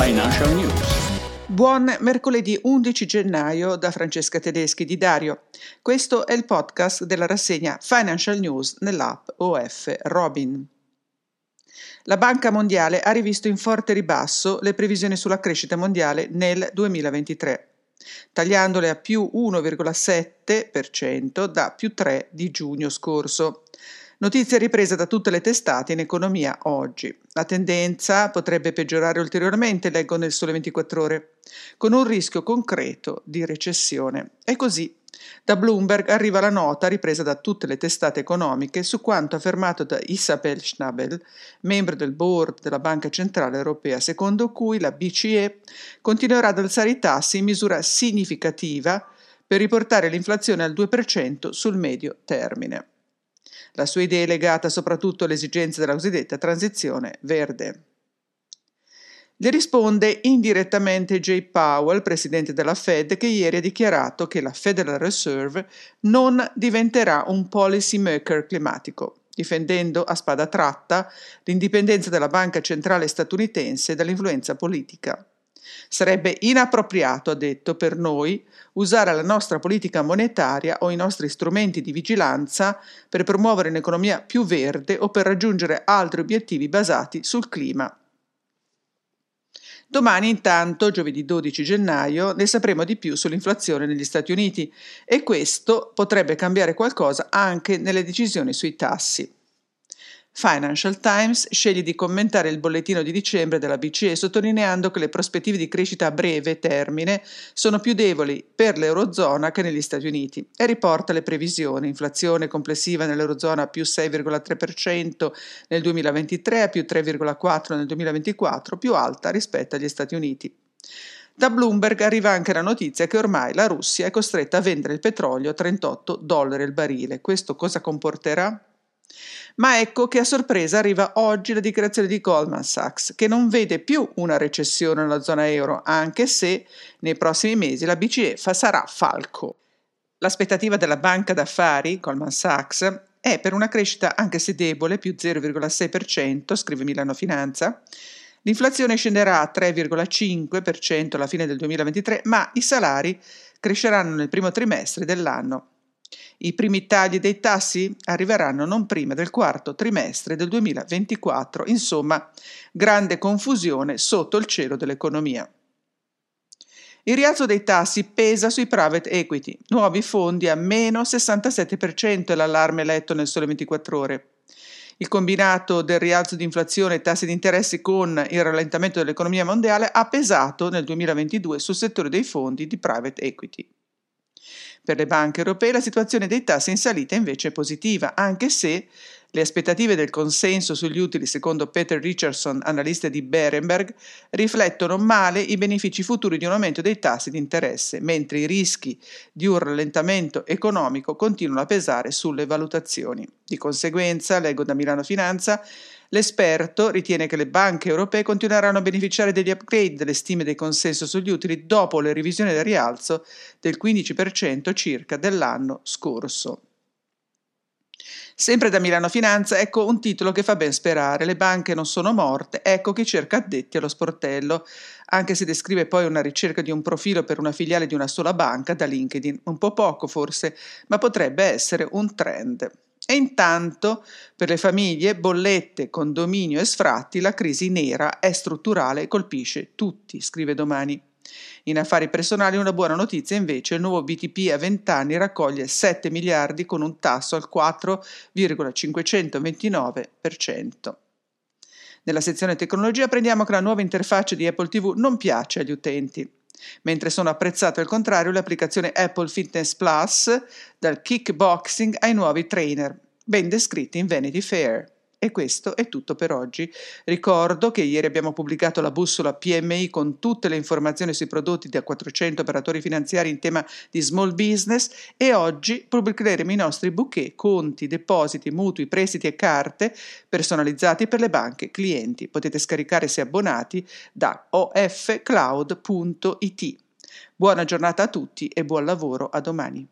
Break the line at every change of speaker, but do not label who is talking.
Financial News.
Buon mercoledì 11 gennaio da Francesca Tedeschi di Dario. Questo è il podcast della rassegna Financial News nell'app OF Robin. La Banca Mondiale ha rivisto in forte ribasso le previsioni sulla crescita mondiale nel 2023, tagliandole a più 1,7% da più 3 di giugno scorso. Notizia ripresa da tutte le testate in economia oggi. La tendenza potrebbe peggiorare ulteriormente, leggo nel Sole 24 ore, con un rischio concreto di recessione. E così da Bloomberg arriva la nota ripresa da tutte le testate economiche su quanto affermato da Isabel Schnabel, membro del board della Banca Centrale Europea, secondo cui la BCE continuerà ad alzare i tassi in misura significativa per riportare l'inflazione al 2% sul medio termine. La sua idea è legata soprattutto alle esigenze della cosiddetta transizione verde. Le risponde indirettamente Jay Powell, presidente della Fed, che ieri ha dichiarato che la Federal Reserve non diventerà un policy maker climatico, difendendo a spada tratta l'indipendenza della banca centrale statunitense dall'influenza politica. Sarebbe inappropriato, ha detto, per noi usare la nostra politica monetaria o i nostri strumenti di vigilanza per promuovere un'economia più verde o per raggiungere altri obiettivi basati sul clima. Domani intanto, giovedì 12 gennaio, ne sapremo di più sull'inflazione negli Stati Uniti e questo potrebbe cambiare qualcosa anche nelle decisioni sui tassi. Financial Times sceglie di commentare il bollettino di dicembre della BCE sottolineando che le prospettive di crescita a breve termine sono più deboli per l'Eurozona che negli Stati Uniti e riporta le previsioni. Inflazione complessiva nell'Eurozona più 6,3% nel 2023 a più 3,4% nel 2024, più alta rispetto agli Stati Uniti. Da Bloomberg arriva anche la notizia che ormai la Russia è costretta a vendere il petrolio a 38 dollari al barile. Questo cosa comporterà? Ma ecco che a sorpresa arriva oggi la dichiarazione di Goldman Sachs, che non vede più una recessione nella zona euro, anche se nei prossimi mesi la BCE sarà falco. L'aspettativa della banca d'affari, Goldman Sachs, è per una crescita anche se debole, più 0,6%, scrive Milano Finanza. L'inflazione scenderà a 3,5% alla fine del 2023, ma i salari cresceranno nel primo trimestre dell'anno i primi tagli dei tassi arriveranno non prima del quarto trimestre del 2024, insomma, grande confusione sotto il cielo dell'economia. Il rialzo dei tassi pesa sui private equity, nuovi fondi a meno 67% è l'allarme letto nel sole 24 ore. Il combinato del rialzo di inflazione e tassi di interessi con il rallentamento dell'economia mondiale ha pesato nel 2022 sul settore dei fondi di private equity. Per le banche europee la situazione dei tassi in salita invece è positiva, anche se le aspettative del consenso sugli utili, secondo Peter Richardson, analista di Berenberg, riflettono male i benefici futuri di un aumento dei tassi di interesse, mentre i rischi di un rallentamento economico continuano a pesare sulle valutazioni. Di conseguenza, leggo da Milano Finanza, L'esperto ritiene che le banche europee continueranno a beneficiare degli upgrade delle stime del consenso sugli utili dopo le revisioni del rialzo del 15% circa dell'anno scorso. Sempre da Milano Finanza, ecco un titolo che fa ben sperare. Le banche non sono morte, ecco chi cerca addetti allo sportello. Anche se descrive poi una ricerca di un profilo per una filiale di una sola banca da LinkedIn. Un po' poco forse, ma potrebbe essere un trend. E intanto per le famiglie, bollette, condominio e sfratti, la crisi nera è strutturale e colpisce tutti, scrive domani. In affari personali una buona notizia invece, il nuovo BTP a 20 anni raccoglie 7 miliardi con un tasso al 4,529%. Nella sezione tecnologia apprendiamo che la nuova interfaccia di Apple TV non piace agli utenti mentre sono apprezzate al contrario le applicazioni Apple Fitness Plus dal kickboxing ai nuovi trainer, ben descritti in Vanity Fair. E questo è tutto per oggi. Ricordo che ieri abbiamo pubblicato la bussola PMI con tutte le informazioni sui prodotti da 400 operatori finanziari in tema di small business e oggi pubblicheremo i nostri bouquet, conti, depositi, mutui, prestiti e carte personalizzati per le banche clienti. Potete scaricare se abbonati da offcloud.it. Buona giornata a tutti e buon lavoro a domani.